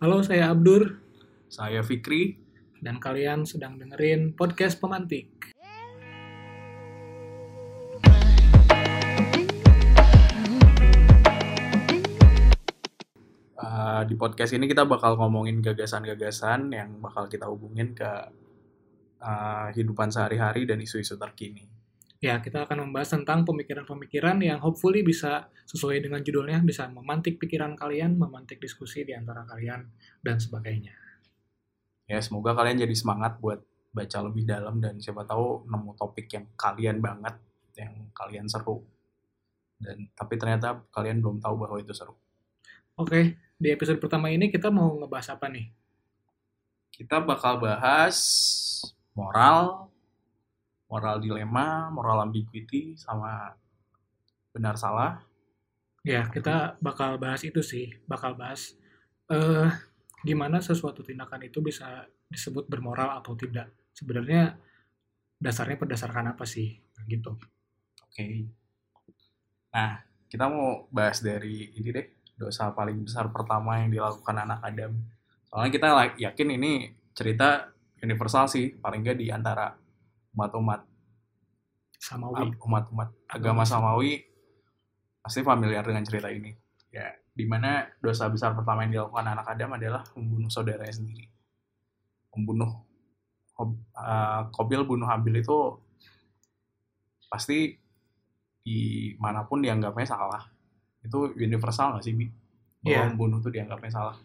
Halo, saya Abdur Saya Fikri. dan kalian sedang dengerin podcast pemantik. Uh, di podcast ini kita bakal ngomongin gagasan-gagasan yang bakal kita hubungin ke uh, kehidupan sehari-hari dan isu-isu terkini. Ya, kita akan membahas tentang pemikiran-pemikiran yang hopefully bisa sesuai dengan judulnya, bisa memantik pikiran kalian, memantik diskusi di antara kalian, dan sebagainya. Ya, semoga kalian jadi semangat buat baca lebih dalam dan siapa tahu nemu topik yang kalian banget, yang kalian seru. Dan tapi ternyata kalian belum tahu bahwa itu seru. Oke, di episode pertama ini kita mau ngebahas apa nih? Kita bakal bahas moral, moral dilema, moral ambiguity, sama benar salah. Ya, kita bakal bahas itu sih, bakal bahas eh gimana sesuatu tindakan itu bisa disebut bermoral atau tidak. Sebenarnya dasarnya berdasarkan apa sih? Gitu. Oke. Nah, kita mau bahas dari ini deh, dosa paling besar pertama yang dilakukan anak Adam. Soalnya kita yakin ini cerita universal sih, paling nggak di antara umat-umat Samawi. umat-umat agama Samawi pasti familiar dengan cerita ini. Ya, di mana dosa besar pertama yang dilakukan anak Adam adalah membunuh saudaranya sendiri. Membunuh uh, Kobil bunuh Habil itu pasti di mana pun dianggapnya salah. Itu universal nggak sih, Bi? Bahwa Iya. membunuh itu dianggapnya salah.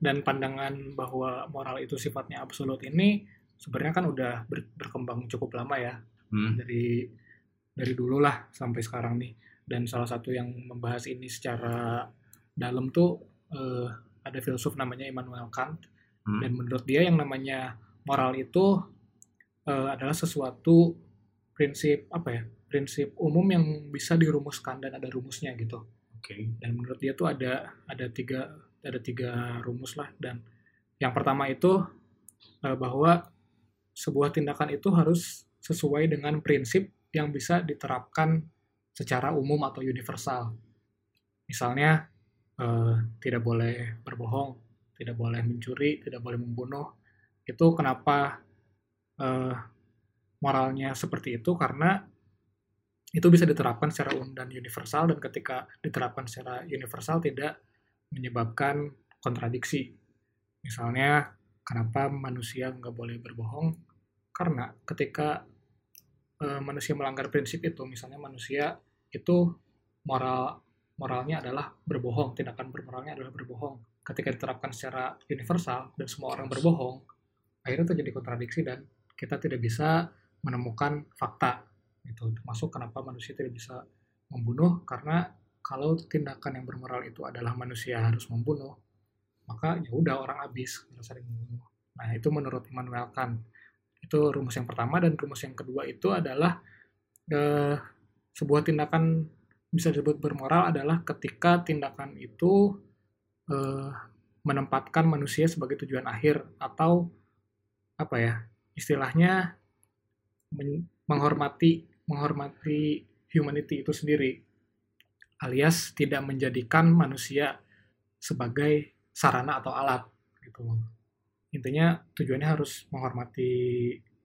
Dan pandangan bahwa moral itu sifatnya absolut ini sebenarnya kan udah ber- berkembang cukup lama ya. Hmm. dari dari dulu lah sampai sekarang nih dan salah satu yang membahas ini secara dalam tuh eh, ada filsuf namanya Immanuel Kant Hmm. dan menurut dia yang namanya moral itu eh, adalah sesuatu prinsip apa ya prinsip umum yang bisa dirumuskan dan ada rumusnya gitu Oke. dan menurut dia tuh ada ada tiga ada tiga rumus lah dan yang pertama itu eh, bahwa sebuah tindakan itu harus sesuai dengan prinsip yang bisa diterapkan secara umum atau universal. Misalnya eh, tidak boleh berbohong tidak boleh mencuri tidak boleh membunuh. Itu kenapa eh, moralnya seperti itu? Karena itu bisa diterapkan secara umum dan universal dan ketika diterapkan secara universal tidak menyebabkan kontradiksi. Misalnya, kenapa manusia nggak boleh berbohong? Karena ketika eh, manusia melanggar prinsip itu, misalnya manusia itu moral moralnya adalah berbohong, tindakan bermoralnya adalah berbohong. Ketika diterapkan secara universal dan semua orang berbohong, akhirnya terjadi kontradiksi dan kita tidak bisa menemukan fakta gitu termasuk kenapa manusia tidak bisa membunuh karena kalau tindakan yang bermoral itu adalah manusia harus membunuh maka ya udah orang habis saling membunuh nah itu menurut Immanuel Kant. Itu rumus yang pertama dan rumus yang kedua itu adalah eh, sebuah tindakan bisa disebut bermoral adalah ketika tindakan itu eh, menempatkan manusia sebagai tujuan akhir atau apa ya istilahnya men- menghormati menghormati humanity itu sendiri alias tidak menjadikan manusia sebagai sarana atau alat gitu loh. Intinya tujuannya harus menghormati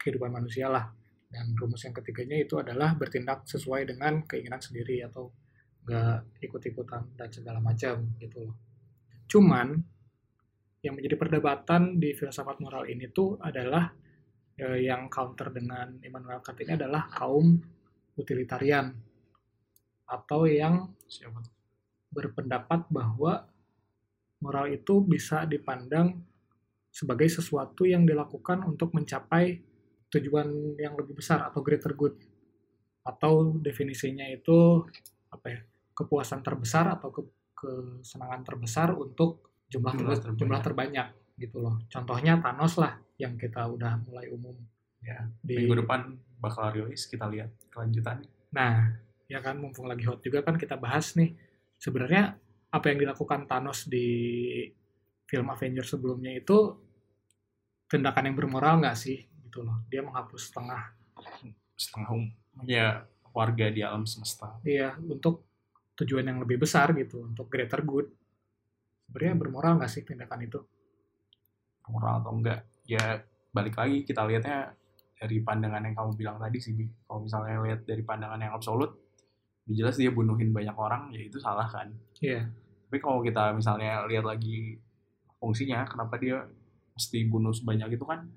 kehidupan manusia lah. Dan rumus yang ketiganya itu adalah bertindak sesuai dengan keinginan sendiri atau nggak ikut-ikutan dan segala macam gitu loh. Cuman yang menjadi perdebatan di filsafat moral ini tuh adalah eh, yang counter dengan Immanuel Kant ini adalah kaum utilitarian atau yang berpendapat bahwa moral itu bisa dipandang sebagai sesuatu yang dilakukan untuk mencapai tujuan yang lebih besar atau greater good atau definisinya itu apa ya kepuasan terbesar atau ke, kesenangan terbesar untuk jumlah Jumlah terba- terbanyak. jumlah terbanyak gitu loh contohnya Thanos lah yang kita udah mulai umum Ya, di minggu depan bakal rilis kita lihat kelanjutannya. Nah, ya kan mumpung lagi hot juga kan kita bahas nih sebenarnya apa yang dilakukan Thanos di film Avengers sebelumnya itu tindakan yang bermoral nggak sih gitu loh. Dia menghapus setengah Setengah um, ya warga di alam semesta. dia untuk tujuan yang lebih besar gitu, untuk greater good. sebenarnya bermoral nggak sih tindakan itu moral atau enggak ya balik lagi kita lihatnya dari pandangan yang kamu bilang tadi sih kalau misalnya lihat dari pandangan yang absolut jelas dia bunuhin banyak orang ya itu salah kan Iya. tapi kalau kita misalnya lihat lagi fungsinya kenapa dia mesti bunuh sebanyak itu kan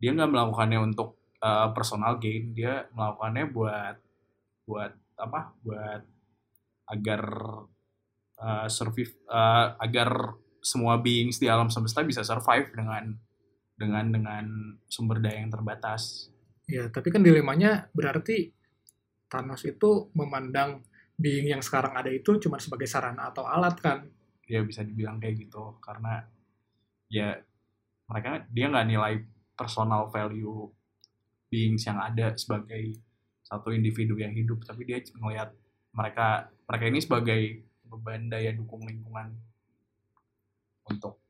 dia nggak melakukannya untuk uh, personal gain dia melakukannya buat buat apa buat agar uh, survive uh, agar semua beings di alam semesta bisa survive dengan dengan dengan sumber daya yang terbatas Ya, tapi kan dilemanya berarti Thanos itu memandang being yang sekarang ada itu cuma sebagai sarana atau alat kan? ya bisa dibilang kayak gitu. Karena ya mereka dia nggak nilai personal value beings yang ada sebagai satu individu yang hidup. Tapi dia melihat mereka mereka ini sebagai beban daya dukung lingkungan untuk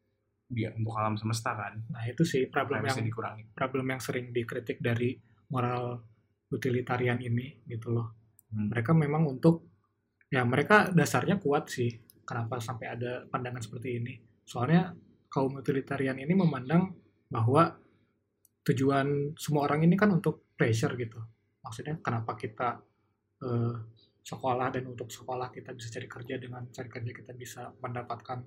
dia untuk alam semesta kan? Nah, itu sih problem Yang dikurangi problem yang sering dikritik dari moral utilitarian ini gitu loh. Hmm. Mereka memang untuk ya mereka dasarnya kuat sih. Kenapa sampai ada pandangan seperti ini? Soalnya kaum utilitarian ini memandang bahwa tujuan semua orang ini kan untuk pleasure gitu. Maksudnya kenapa kita eh, sekolah dan untuk sekolah kita bisa cari kerja dengan cari kerja kita bisa mendapatkan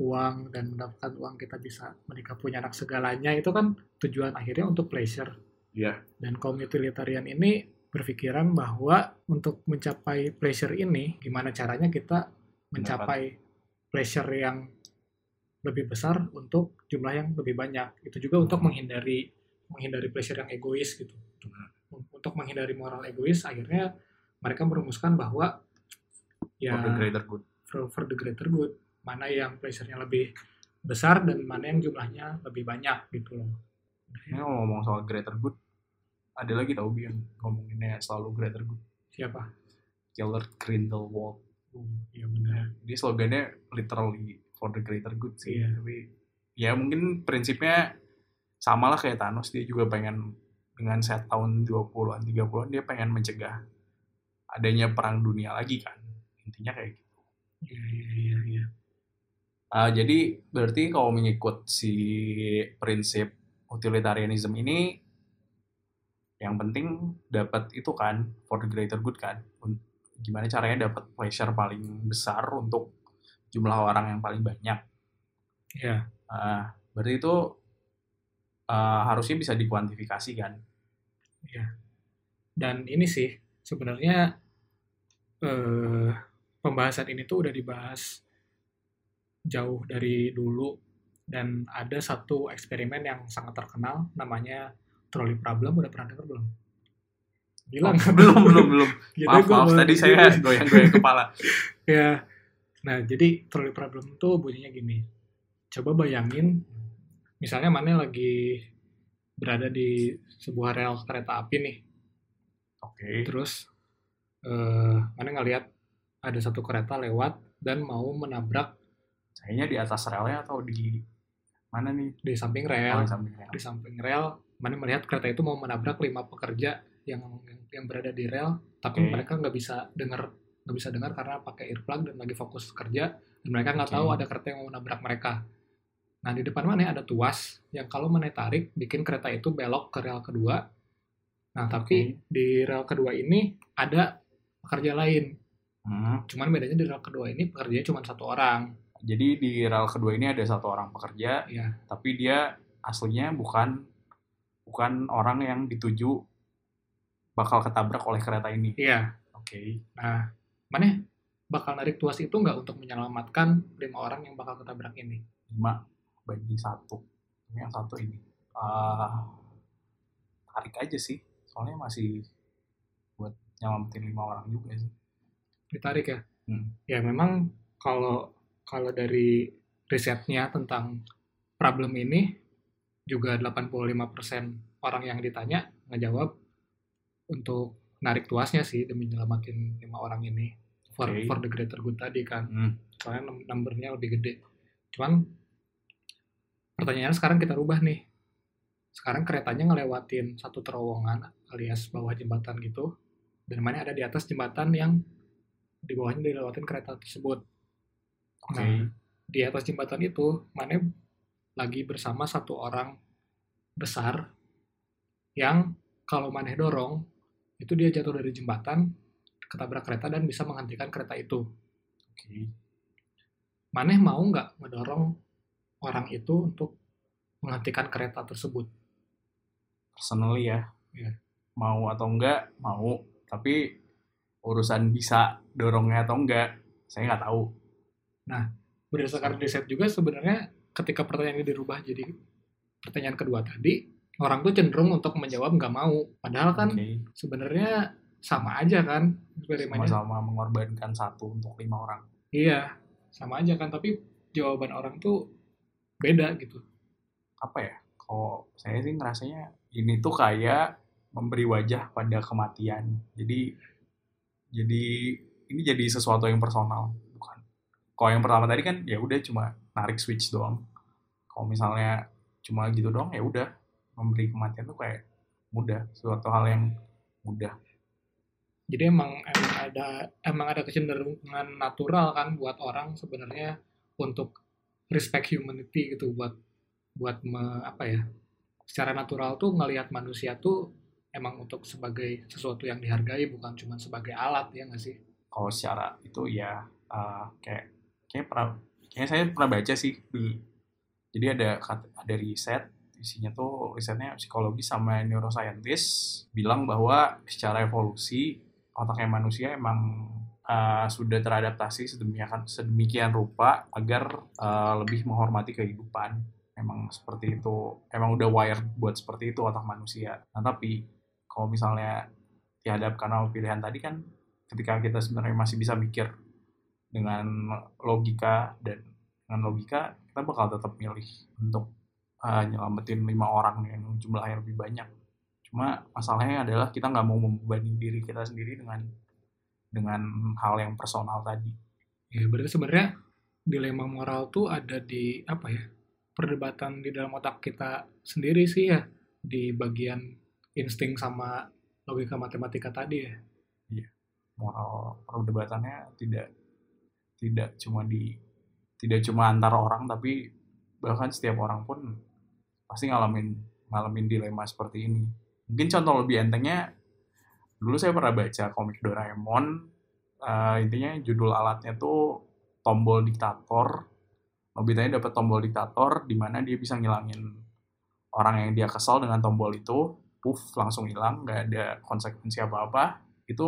uang dan mendapatkan uang kita bisa menikah punya anak segalanya itu kan tujuan akhirnya untuk pleasure. Iya. Dan kaum utilitarian ini berpikiran bahwa untuk mencapai pleasure ini gimana caranya kita mencapai pleasure yang lebih besar untuk jumlah yang lebih banyak. Itu juga untuk Hmm. menghindari menghindari pleasure yang egois gitu. Hmm. Untuk menghindari moral egois akhirnya mereka merumuskan bahwa ya for the greater good for, for the greater good mana yang pleasure-nya lebih besar dan mana yang jumlahnya lebih banyak gitu loh. ini ngomong soal greater good ada lagi tau yang ngomonginnya selalu greater good Siapa? Killer Grindelwald Oh, iya benar. dia slogannya literally for the greater good sih Iya. tapi ya mungkin prinsipnya sama lah kayak Thanos dia juga pengen dengan set tahun 20-an 30-an dia pengen mencegah adanya perang dunia lagi kan intinya kayak gitu Iya iya iya iya. Ah, jadi berarti kalau mengikut si prinsip utilitarianism ini yang penting dapat itu kan for the greater good kan. Gimana caranya dapat pleasure paling besar untuk jumlah orang yang paling banyak. Iya. Ah, berarti itu ah, harusnya bisa dikuantifikasi kan? Dan ini sih sebenarnya eh, pembahasan ini tuh udah dibahas jauh dari dulu. Dan ada satu eksperimen yang sangat terkenal namanya trolley problem udah pernah dengar belum? Bilang Oh, belum belum belum Gitu, maaf maaf tadi saya goyang-goyang kepala ya. Nah, jadi trolley problem tuh bunyinya gini. Coba bayangin, misalnya mana lagi berada di sebuah rel kereta api nih. oke Terus, eh mana ngelihat ada satu kereta lewat dan mau menabrak kayaknya di atas relnya atau di mana nih di samping oh, rel. di samping rel Di samping rel, melihat kereta itu mau menabrak lima pekerja yang yang, yang berada di rel, tapi Oke. mereka nggak bisa dengar nggak bisa dengar karena pakai earplug dan lagi fokus kerja dan mereka nggak Oke. tahu ada kereta yang mau menabrak mereka. Nah di depan mana ada tuas yang kalau mana tarik bikin kereta itu belok ke rel kedua. Nah tapi di rel kedua ini ada pekerja lain. Hmm. Cuman bedanya di rel kedua ini pekerjanya cuma satu orang. Jadi di rel kedua ini ada satu orang pekerja, Ya, tapi dia aslinya bukan bukan orang yang dituju bakal ketabrak oleh kereta ini. iya. Oke. Nah, mana bakal narik tuas itu nggak untuk menyelamatkan lima orang yang bakal ketabrak ini? Lima bagi satu. Yang satu ini. Ah, tarik aja sih. Soalnya masih buat nyelamatin lima orang juga sih. Ditarik ya? Hmm. Ya memang kalau kalau dari risetnya tentang problem ini juga 85% orang yang ditanya ngejawab untuk narik tuasnya sih demi nyelamatin lima orang ini for Oke. for the greater good tadi kan. Hmm. soalnya num- numbernya lebih gede. Cuman pertanyaannya sekarang kita rubah nih. Sekarang keretanya ngelewatin satu terowongan alias bawah jembatan gitu. Dan mana ada di atas jembatan yang di bawahnya dilewatin kereta tersebut. Nah, di atas jembatan itu Mane lagi bersama satu orang besar yang kalau Maneh dorong itu dia jatuh dari jembatan ketabrak kereta dan bisa menghentikan kereta itu. Oke. Maneh mau nggak mendorong orang itu untuk menghentikan kereta tersebut? Personally ya. Iya. Mau atau enggak, mau. Tapi urusan bisa dorongnya atau enggak, saya nggak tahu. Berdasarkan riset juga sebenarnya ketika pertanyaan ini dirubah jadi pertanyaan kedua tadi, orang tuh cenderung untuk menjawab nggak mau. Padahal kan Oke. sebenarnya sama aja kan eksperimennya. Sama-sama mengorbankan satu untuk lima orang. Iya, sama aja kan. Tapi jawaban orang tuh beda gitu. Apa ya? Kalau saya sih ngerasanya ini tuh kayak memberi wajah pada kematian. Jadi jadi ini jadi sesuatu yang personal, bukan. Kalau yang pertama tadi kan ya udah cuma narik switch doang. Kalau misalnya cuma gitu doang ya udah memberi kematian tuh kayak mudah, suatu hal yang mudah. Jadi emang emang ada emang ada kecenderungan natural kan buat orang sebenarnya untuk respect humanity gitu buat buat me- apa ya secara natural tuh ngelihat manusia tuh emang untuk sebagai sesuatu yang dihargai bukan cuma sebagai alat ya nggak sih? Kalau secara itu ya uh, kayak kayak pernah kayak saya pernah baca sih di jadi ada ada riset isinya tuh risetnya psikologi sama neuroscientist bilang bahwa secara evolusi otaknya manusia emang uh, sudah teradaptasi sedemikian sedemikian rupa agar uh, lebih menghormati kehidupan. Emang seperti itu emang udah wired buat seperti itu otak manusia. Nah tapi kalau misalnya dihadapkan sama pilihan tadi kan ketika kita sebenarnya masih bisa mikir dengan logika dan dengan logika kita bakal tetap milih untuk uh, nyelamatin lima orang yang jumlahnya lebih banyak cuma masalahnya adalah kita nggak mau membebani diri kita sendiri dengan dengan hal yang personal tadi Ya berarti sebenarnya dilema moral tuh ada di apa ya perdebatan di dalam otak kita sendiri sih ya di bagian insting sama logika matematika tadi ya. moral perdebatannya tidak tidak cuma di tidak cuma antar orang tapi bahkan setiap orang pun pasti ngalamin ngalamin dilema seperti ini. Mungkin contoh lebih entengnya dulu saya pernah baca komik Doraemon eh, intinya judul alatnya tuh tombol diktator. Nobitanya dapat tombol diktator di mana dia bisa ngilangin orang yang dia kesal dengan tombol itu puff langsung hilang nggak ada konsekuensi apa apa itu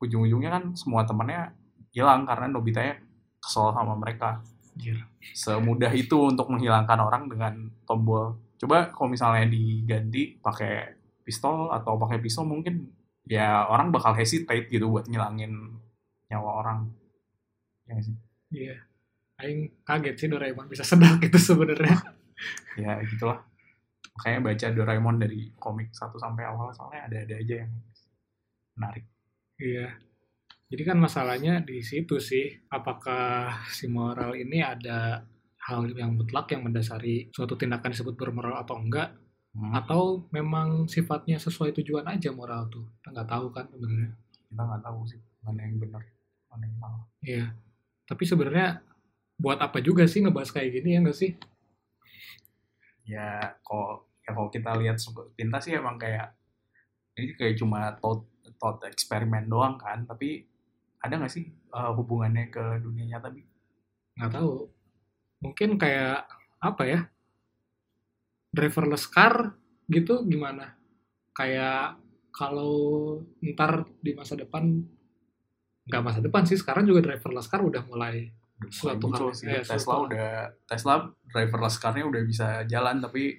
ujung-ujungnya kan semua temannya hilang karena Nobitanya kesel sama mereka. Semudah itu untuk menghilangkan orang dengan tombol. Coba kalau misalnya diganti pakai pistol atau pakai pisau mungkin ya orang bakal hesitate gitu buat ngilangin nyawa orang. Ya sih? Iya. Aing kaget sih Doraemon bisa sedang itu sebenarnya. ya gitulah. Makanya baca Doraemon dari komik satu sampai awal soalnya ada-ada aja yang menarik. Iya. Jadi kan masalahnya di situ sih, apakah si moral ini ada hal yang mutlak yang mendasari suatu tindakan disebut bermoral atau enggak, Hmm, atau memang sifatnya sesuai tujuan aja moral tuh. Kita nggak tahu kan sebenarnya. kita nggak tahu sih mana yang benar mana yang salah Iya. Tapi sebenarnya buat apa juga sih ngebahas kayak gini ya nggak sih? ya kalau ya kalau kita lihat pintas sih emang kayak ini kayak cuma thought thought eksperimen doang kan tapi ada nggak sih uh, hubungannya ke dunia nyata bi Nggak tahu. Mungkin kayak apa ya? Driverless car gitu gimana? Kayak kalau ntar di masa depan nggak masa depan sih sekarang juga driverless car udah mulai Udah Suatu mulai muncul hal- sih eh, Tesla suatu- udah Tesla driverless car-nya udah bisa jalan tapi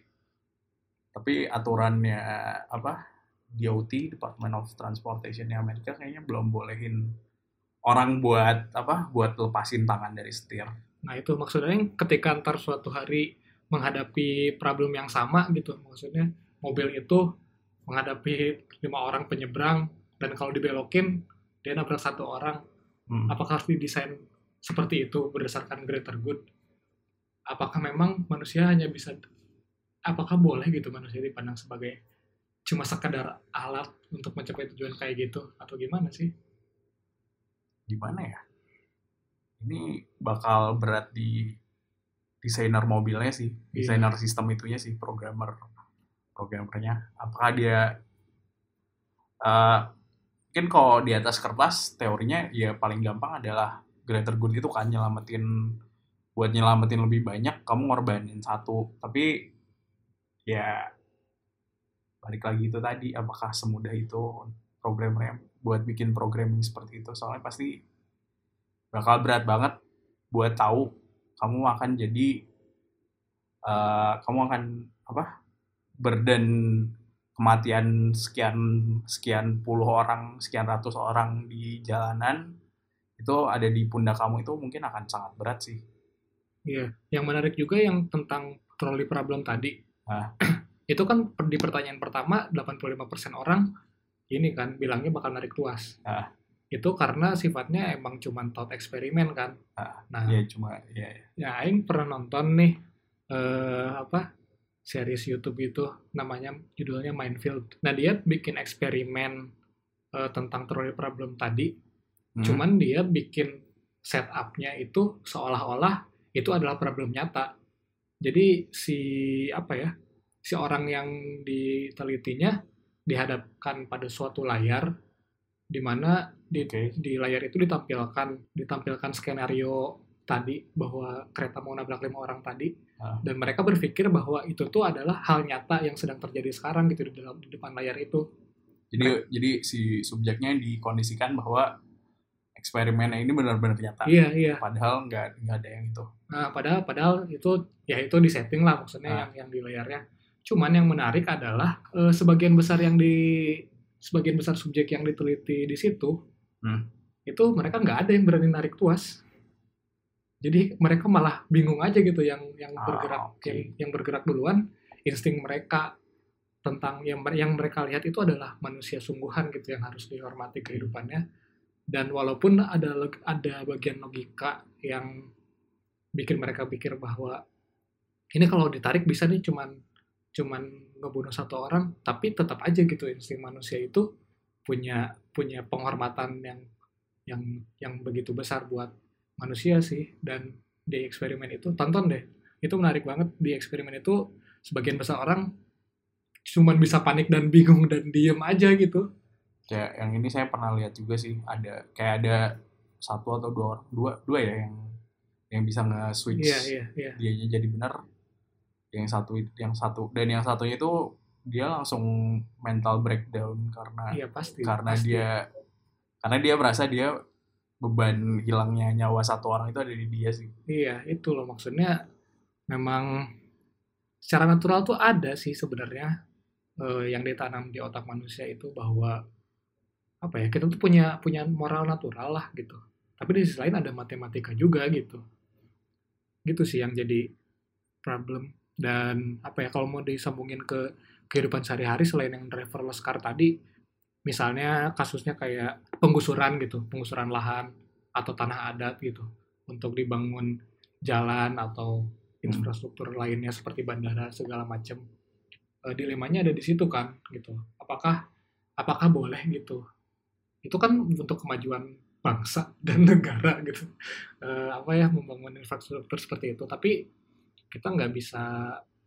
tapi aturannya apa DOT Department of Transportation Amerika kayaknya belum bolehin orang buat apa buat lepasin tangan dari setir Nah itu maksudnya ketika ntar suatu hari menghadapi problem yang sama gitu, maksudnya mobil itu menghadapi lima orang penyeberang dan kalau dibelokin dia nabrak satu orang, Hmm. apakah harus didesain seperti itu berdasarkan greater good? Apakah memang manusia hanya bisa, apakah boleh gitu manusia dipandang sebagai cuma sekedar alat untuk mencapai tujuan kayak gitu atau gimana sih? Gimana ya? Ini bakal berat di desainer mobilnya sih, Iya. desainer sistem itunya sih, programmer programmernya. Apakah dia eh mungkin kalau di atas kertas teorinya ya paling gampang adalah greater good itu kan nyelamatin buat nyelamatin lebih banyak kamu ngorbanin satu tapi ya balik lagi itu tadi apakah semudah itu programmernya buat bikin programming seperti itu soalnya pasti bakal berat banget buat tahu kamu akan jadi eh, kamu akan apa burden kematian sekian sekian puluh orang sekian ratus orang di jalanan itu ada di pundak kamu itu mungkin akan sangat berat sih Iya, yang menarik juga yang tentang trolley problem tadi. Ah. itu kan di pertanyaan pertama 85% orang ini kan bilangnya bakal narik tuas. Ah. Itu karena sifatnya emang cuman thought eksperimen kan. Ah, Nah, ya cuma ya, ya. ya aing pernah nonton nih eh apa series YouTube itu namanya judulnya Minefield. Nah, dia bikin eksperimen eh, tentang trolley problem tadi Hmm. Cuman dia bikin setupnya itu seolah-olah itu adalah problem nyata. Jadi si apa ya si orang yang ditelitinya dihadapkan pada suatu layar di mana di, Oke. di layar itu ditampilkan ditampilkan skenario tadi bahwa kereta mau nabrak lima orang tadi Ah. dan mereka berpikir bahwa itu tuh adalah hal nyata yang sedang terjadi sekarang gitu di dalam di depan layar itu. jadi jadi si subjeknya dikondisikan bahwa eksperimennya ini benar-benar nyata Iya iya. padahal nggak nggak ada yang itu Nah, padahal padahal itu ya itu di setting lah maksudnya Ah. yang yang di layarnya. Cuman yang menarik adalah eh, sebagian besar yang di sebagian besar subjek yang diteliti di situ Hmm. itu mereka nggak ada yang berani narik tuas. Jadi mereka malah bingung aja gitu yang yang Ah, bergerak oke. yang, yang bergerak duluan insting mereka tentang yang yang mereka lihat itu adalah manusia sungguhan gitu yang harus dihormati kehidupannya dan walaupun ada ada bagian logika yang bikin mereka pikir bahwa ini kalau ditarik bisa nih cuman cuman ngebunuh satu orang tapi tetap aja gitu insting manusia itu punya punya penghormatan yang yang yang begitu besar buat manusia sih. Dan di eksperimen itu tonton deh itu menarik banget. Di eksperimen itu sebagian besar orang cuman bisa panik dan bingung dan diem aja gitu. Kayak yang ini saya pernah lihat juga sih ada kayak ada satu atau dua orang dua dua ya yang yang bisa nge-switch iya iya iya. dianya jadi benar yang satu yang satu dan yang satunya itu dia langsung mental breakdown karena iya pasti karena pasti. dia karena dia merasa dia beban hilangnya nyawa satu orang itu ada di dia sih Iya, itu loh maksudnya memang secara natural tuh ada sih sebenarnya eh, yang ditanam di otak manusia itu bahwa apa ya kita tuh punya punya moral natural lah gitu. Tapi di sisi lain ada matematika juga gitu. Gitu sih yang jadi problem dan apa ya kalau mau disambungin ke kehidupan sehari-hari selain yang driverless car tadi misalnya kasusnya kayak penggusuran gitu, penggusuran lahan atau tanah adat gitu untuk dibangun jalan atau infrastruktur lainnya seperti bandara segala macam. Eh, dilemanya ada di situ kan gitu. Apakah apakah boleh gitu? Itu kan untuk kemajuan bangsa dan negara gitu. Eh, apa ya membangun infrastruktur seperti itu. Tapi kita nggak bisa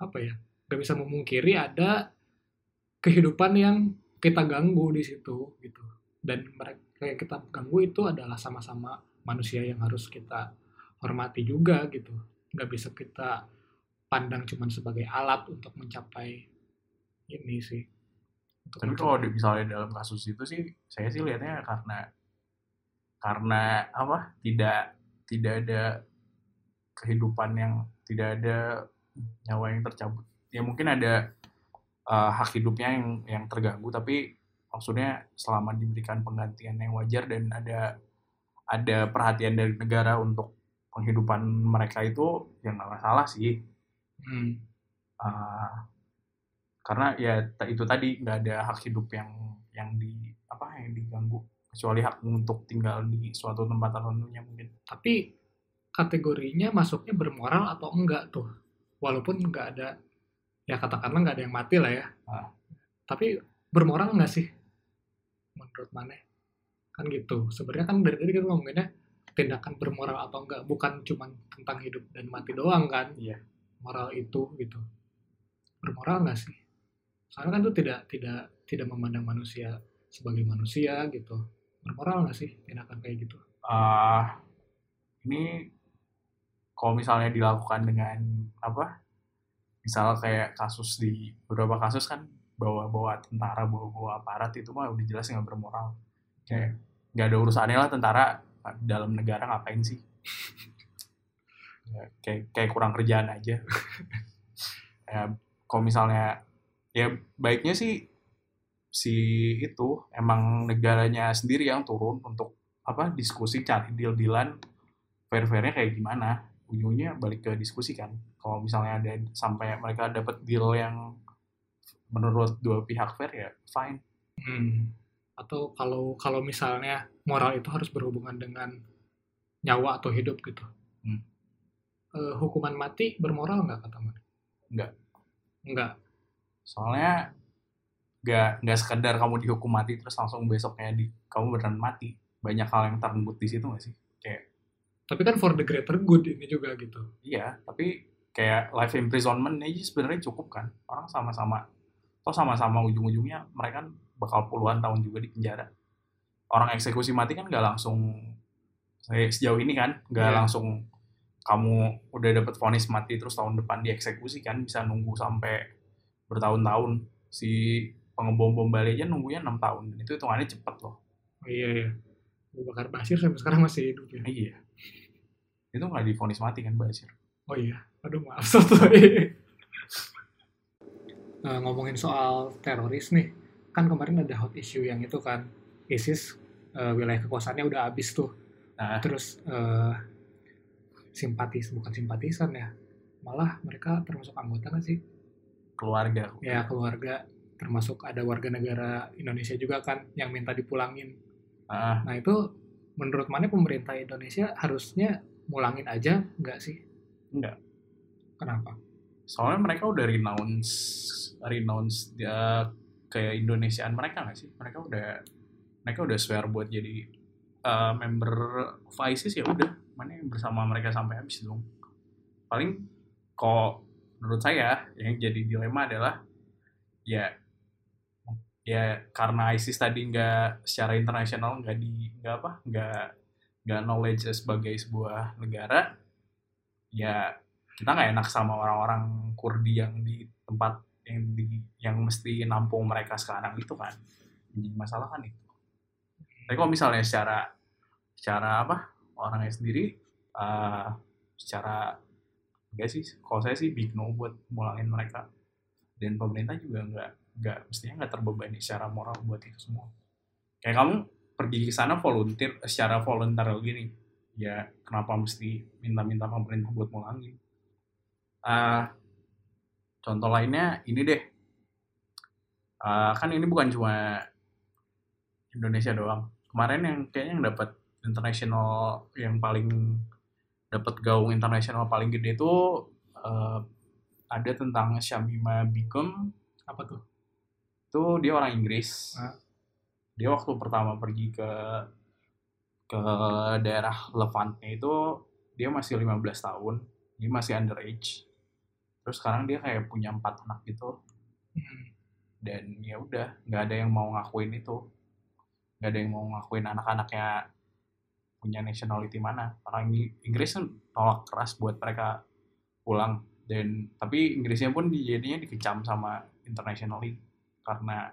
apa ya? nggak bisa memungkiri ada kehidupan yang kita ganggu di situ gitu. Dan mereka yang kita ganggu itu adalah sama-sama manusia yang harus kita hormati juga gitu nggak bisa kita pandang cuman sebagai alat untuk mencapai ini sih Untuk tapi kalau misalnya dalam kasus itu sih saya sih lihatnya karena karena apa tidak tidak ada kehidupan yang tidak ada nyawa yang tercabut. Ya mungkin ada uh, hak hidupnya yang yang terganggu tapi maksudnya selama diberikan penggantian yang wajar dan ada ada perhatian dari negara untuk penghidupan mereka itu ya nggak masalah sih. Hmm, Ah, karena ya itu tadi nggak ada hak hidup yang yang di apa yang diganggu. Kecuali hak untuk tinggal di suatu tempat tertentunya mungkin. Tapi kategorinya masuknya bermoral atau enggak tuh? Walaupun nggak ada ya katakanlah nggak ada yang mati lah ya. Ah. tapi bermoral nggak sih? Menurut mana kan gitu. Sebenarnya kan dari tadi kita ngomonginnya tindakan bermoral atau enggak bukan cuma tentang hidup dan mati doang kan? Iya. moral itu gitu. Bermoral nggak sih? Soalnya kan itu tidak tidak tidak memandang manusia sebagai manusia gitu. Bermoral nggak sih tindakan kayak gitu? Ah, ini kalau misalnya dilakukan dengan apa misal kayak kasus di beberapa kasus kan bawa-bawa tentara bawa-bawa aparat itu mah udah jelas nggak bermoral. Kayak nggak ada urusannya lah tentara dalam negara ngapain sih? Ya, kayak kayak kurang kerjaan aja. Ya kalau misalnya ya baiknya sih si itu emang negaranya sendiri yang turun untuk apa diskusi cari deal dealan fair fairnya kayak gimana ujungnya balik ke diskusi kan kalau misalnya ada sampai mereka dapat deal yang menurut dua pihak fair ya fine Hmm. atau kalau kalau misalnya moral itu harus berhubungan dengan nyawa atau hidup gitu Hmm. Eh, hukuman mati bermoral nggak kata Mas? Nggak. nggak soalnya nggak nggak sekedar kamu dihukum mati terus langsung besoknya di kamu beneran mati banyak hal yang terenggut di situ nggak sih kayak tapi kan for the greater good ini juga gitu. Iya tapi kayak life imprisonment aja sebenarnya cukup kan. Orang sama-sama toh sama-sama ujung-ujungnya mereka kan bakal puluhan tahun juga di penjara. Orang eksekusi mati kan nggak langsung saya sejauh ini kan nggak Iya. langsung kamu udah dapet vonis mati terus tahun depan dieksekusi kan bisa nunggu sampai bertahun-tahun. Si pengebom bom Bali aja nunggunya enam tahun Dan itu hitungannya cepet loh. Oh, iya iya. Abu Bakar Basir sampai sekarang masih hidup ya. Iya itu nggak divonis mati kan Basir oh iya. Aduh maaf sorry. Eh, ngomongin soal teroris nih kan kemarin ada hot issue yang itu kan ISIS eh, wilayah kekuasaannya udah habis tuh. Nah. Terus eh, simpatis bukan simpatisan ya malah mereka termasuk anggota nggak sih? Keluarga. Ya keluarga. Termasuk ada warga negara Indonesia juga kan yang minta dipulangin. Ah, nah itu menurut mana pemerintah Indonesia harusnya mulangin aja nggak sih? Enggak kenapa? Soalnya mereka udah renounce renounce dia kayak Indonesiaan mereka nggak sih? Mereka udah mereka udah swear buat jadi uh, member ISIS ya udah. Mana yang bersama mereka sampai habis dong? Paling kok menurut saya yang jadi dilema adalah ya ya karena ISIS tadi nggak secara internasional nggak di nggak apa nggak nggak knowledge sebagai sebuah negara ya kita nggak enak sama orang-orang Kurdi yang di tempat yang di yang mesti nampung mereka sekarang itu kan. Jadi masalah kan itu. Tapi kalau misalnya secara secara apa orangnya sendiri eh, secara enggak sih kalau saya sih big no buat mulangin mereka. Dan pemerintah juga nggak nggak mestinya nggak terbebani secara moral buat itu semua. Kayak kamu pergi ke sana volunteer secara volunteer gini ya kenapa mesti minta-minta pemerintah buat mulangin? Ah, contoh lainnya ini deh. Ah, kan ini bukan cuma Indonesia doang. Kemarin yang kayaknya yang dapat international yang paling dapat gaung internasional paling gede itu eh, ada tentang Shamima Begum apa tuh itu dia orang Inggris. Ah. dia waktu pertama pergi ke ke daerah Levantnya itu dia masih 15 tahun. Dia masih underage terus sekarang dia kayak punya empat anak gitu. Hmm. dan ya udah nggak ada yang mau ngakuin itu. Nggak ada yang mau ngakuin anak-anaknya punya nationality mana. Orang Ing- Inggris kan nolak keras buat mereka pulang. Dan tapi Inggrisnya pun di- jadinya dikecam sama internationally karena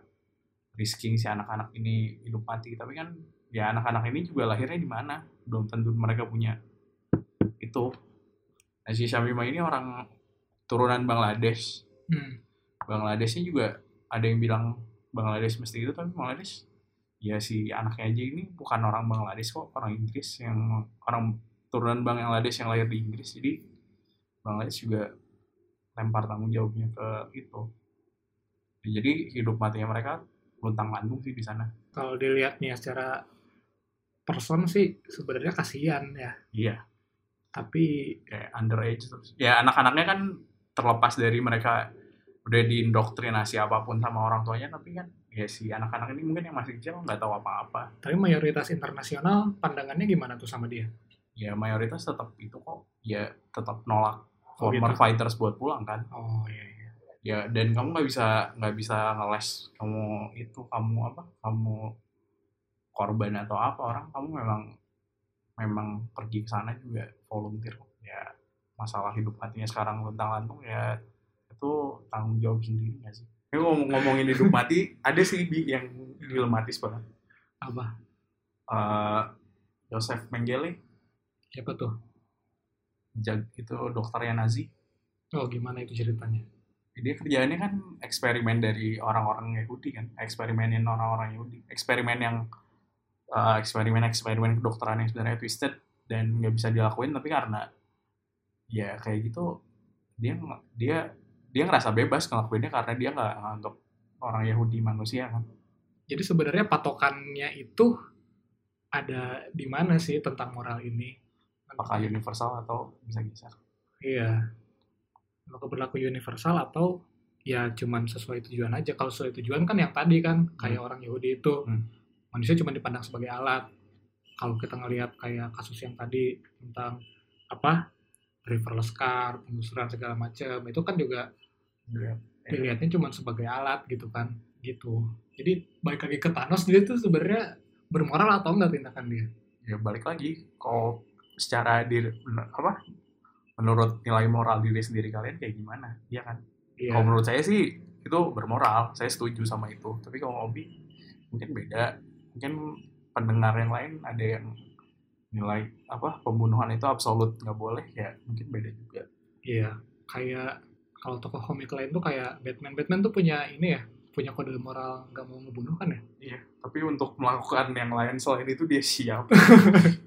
risking si anak-anak ini hidup mati. Tapi kan ya anak-anak ini juga lahirnya di mana? Belum tentu mereka punya. Itu. Nah, si Shamima ini orang turunan Bangladesh. Hmm. Bangladeshnya juga ada yang bilang Bangladesh mesti itu tapi Bangladesh ya si anaknya aja ini bukan orang Bangladesh kok orang Inggris yang orang turunan Bangladesh yang lahir di Inggris. Jadi Bangladesh juga lempar tanggung jawabnya ke itu jadi hidup matinya mereka luntang lantung sih di sana. Kalau dilihatnya secara person sih sebenarnya kasihan ya. Iya. Tapi kayak underage terus. Ya anak-anaknya kan terlepas dari mereka udah diindoktrinasi apa pun sama orang tuanya tapi kan ya si anak-anak ini mungkin yang masih kecil nggak tahu apa-apa. Tapi mayoritas internasional pandangannya gimana tuh sama dia? Ya mayoritas tetap itu kok ya tetap nolak Oh, former gitu. fighters buat pulang kan. Oh iya iya. Ya dan kamu nggak bisa nggak bisa ngeles kamu itu kamu apa kamu korban atau apa orang kamu memang memang pergi ke sana juga volunteer ya masalah hidup matinya sekarang tentang lantung ya itu tanggung jawab sendiri nggak sih Ini ngomong ngomongin hidup mati ada sih Bi, yang dilematis banget Apa? Eh, Joseph Mengele Siapa tuh? jag itu dokternya Nazi Oh gimana itu ceritanya? Dia kerjaannya kan eksperimen dari orang-orang Yahudi kan eksperimenin orang-orang Yahudi eksperimen yang uh, eksperimen eksperimen kedokteran yang sebenarnya twisted dan nggak bisa dilakuin tapi karena ya kayak gitu dia dia dia ngerasa bebas ngelakuinnya karena dia nggak nganggap orang Yahudi manusia kan Jadi sebenarnya patokannya itu ada di mana sih tentang moral ini? apakah universal atau bisa geser Iya. Apakah berlaku universal atau ya cuman sesuai tujuan aja? Kalau sesuai tujuan kan yang tadi kan kayak orang Yahudi itu Hmm. manusia cuma dipandang sebagai alat. Kalau kita ngelihat kayak kasus yang tadi tentang apa driverless car, penggusuran segala macam, itu kan juga Iya. dilihatnya cuma sebagai alat gitu kan, gitu. Jadi balik lagi ke Thanos dia tuh sebenarnya bermoral atau enggak tindakan dia? ya balik lagi kalau secara diri apa menurut nilai moral diri sendiri kalian kayak gimana iya kan Iya. Kalau menurut saya sih itu bermoral, saya setuju sama itu. Tapi kalau Obi mungkin beda. Mungkin pendengar yang lain ada yang nilai apa pembunuhan itu absolut nggak boleh ya mungkin beda juga. Iya, kayak kalau tokoh komik lain tuh kayak Batman. Batman tuh punya ini ya, punya kode moral nggak mau ngebunuh kan ya? Iya. Tapi untuk melakukan yang lain selain itu dia siap.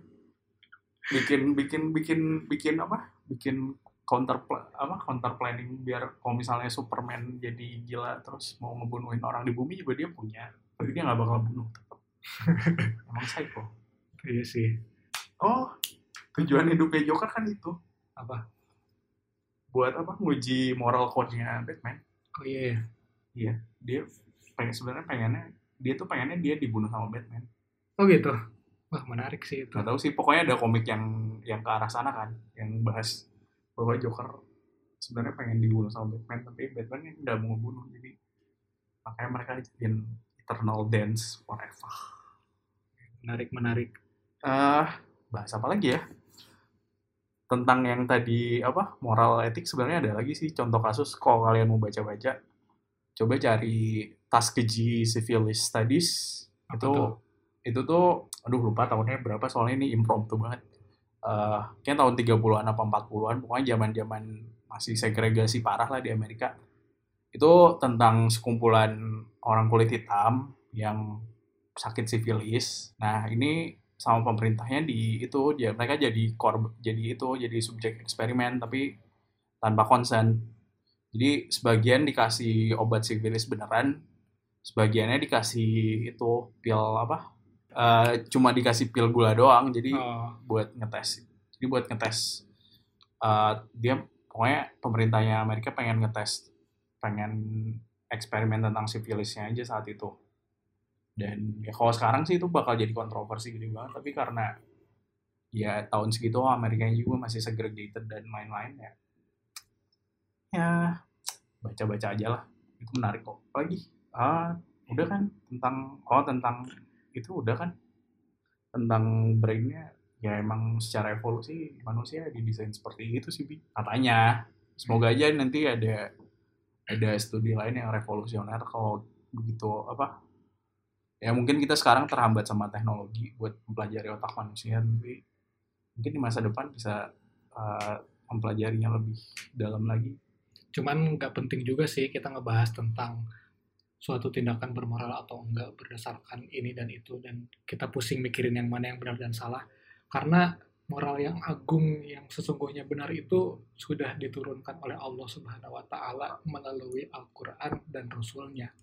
bikin bikin bikin bikin apa? Bikin counter apa counter planning biar kalau misalnya Superman jadi gila terus mau ngebunuhin orang di bumi juga dia punya. Tapi dia nggak bakal bunuh. Emang psycho. Iya sih. Oh, tujuan hidupnya Joker kan itu. Apa? Buat apa? Nguji moral code-nya Batman. Oh iya, iya. Dia pengen sebenarnya pengennya dia tuh pengennya dia dibunuh sama Batman. Oh gitu. Wah menarik sih itu. Gak tahu sih, pokoknya ada komik yang yang ke arah sana kan, yang bahas bahwa Joker sebenarnya pengen dibunuh sama Batman, tapi Batman yang udah mau bunuh, jadi makanya mereka jadiin Eternal Dance Forever. Menarik, menarik. eh bahas apa lagi ya? Tentang yang tadi apa moral etik sebenarnya ada lagi sih contoh kasus kalau kalian mau baca-baca coba cari Tuskegee Syphilis Studies Apa itu tuh? Itu tuh aduh lupa tahunnya berapa soalnya ini impromptu banget. Eh kayak tahun 30-an apa 40-an pokoknya zaman-zaman masih segregasi parah lah di Amerika. Itu tentang sekumpulan orang kulit hitam yang sakit sifilis. Nah, ini sama pemerintahnya di itu dia mereka jadi korb jadi itu jadi subjek eksperimen tapi tanpa konsen. Jadi sebagian dikasih obat sifilis beneran, sebagiannya dikasih itu pil apa? Eh, cuma dikasih pil gula doang. Jadi Oh, buat ngetes. Jadi buat ngetes eh, dia pokoknya pemerintahnya Amerika pengen ngetes pengen eksperimen tentang sifilisnya aja saat itu. Dan ya kalau sekarang sih itu bakal jadi kontroversi gede banget tapi karena ya tahun segitu Amerika juga masih segregated dan lain-lain ya. Ya baca-baca aja lah. Itu menarik kok. Lagi ah udah kan tentang oh tentang itu udah kan tentang brainnya ya emang secara evolusi manusia didesain seperti itu sih Bi. katanya. Semoga aja nanti ada ada studi lain yang revolusioner kalau begitu apa ya mungkin kita sekarang terhambat sama teknologi buat mempelajari otak manusia tapi mungkin di masa depan bisa uh, mempelajarinya lebih dalam lagi. Cuman nggak penting juga sih kita ngebahas tentang suatu tindakan bermoral atau enggak berdasarkan ini dan itu dan kita pusing mikirin yang mana yang benar dan salah karena moral yang agung yang sesungguhnya benar itu sudah diturunkan oleh Allah Subhanahu wa taala melalui Al-Qur'an dan Rasulnya.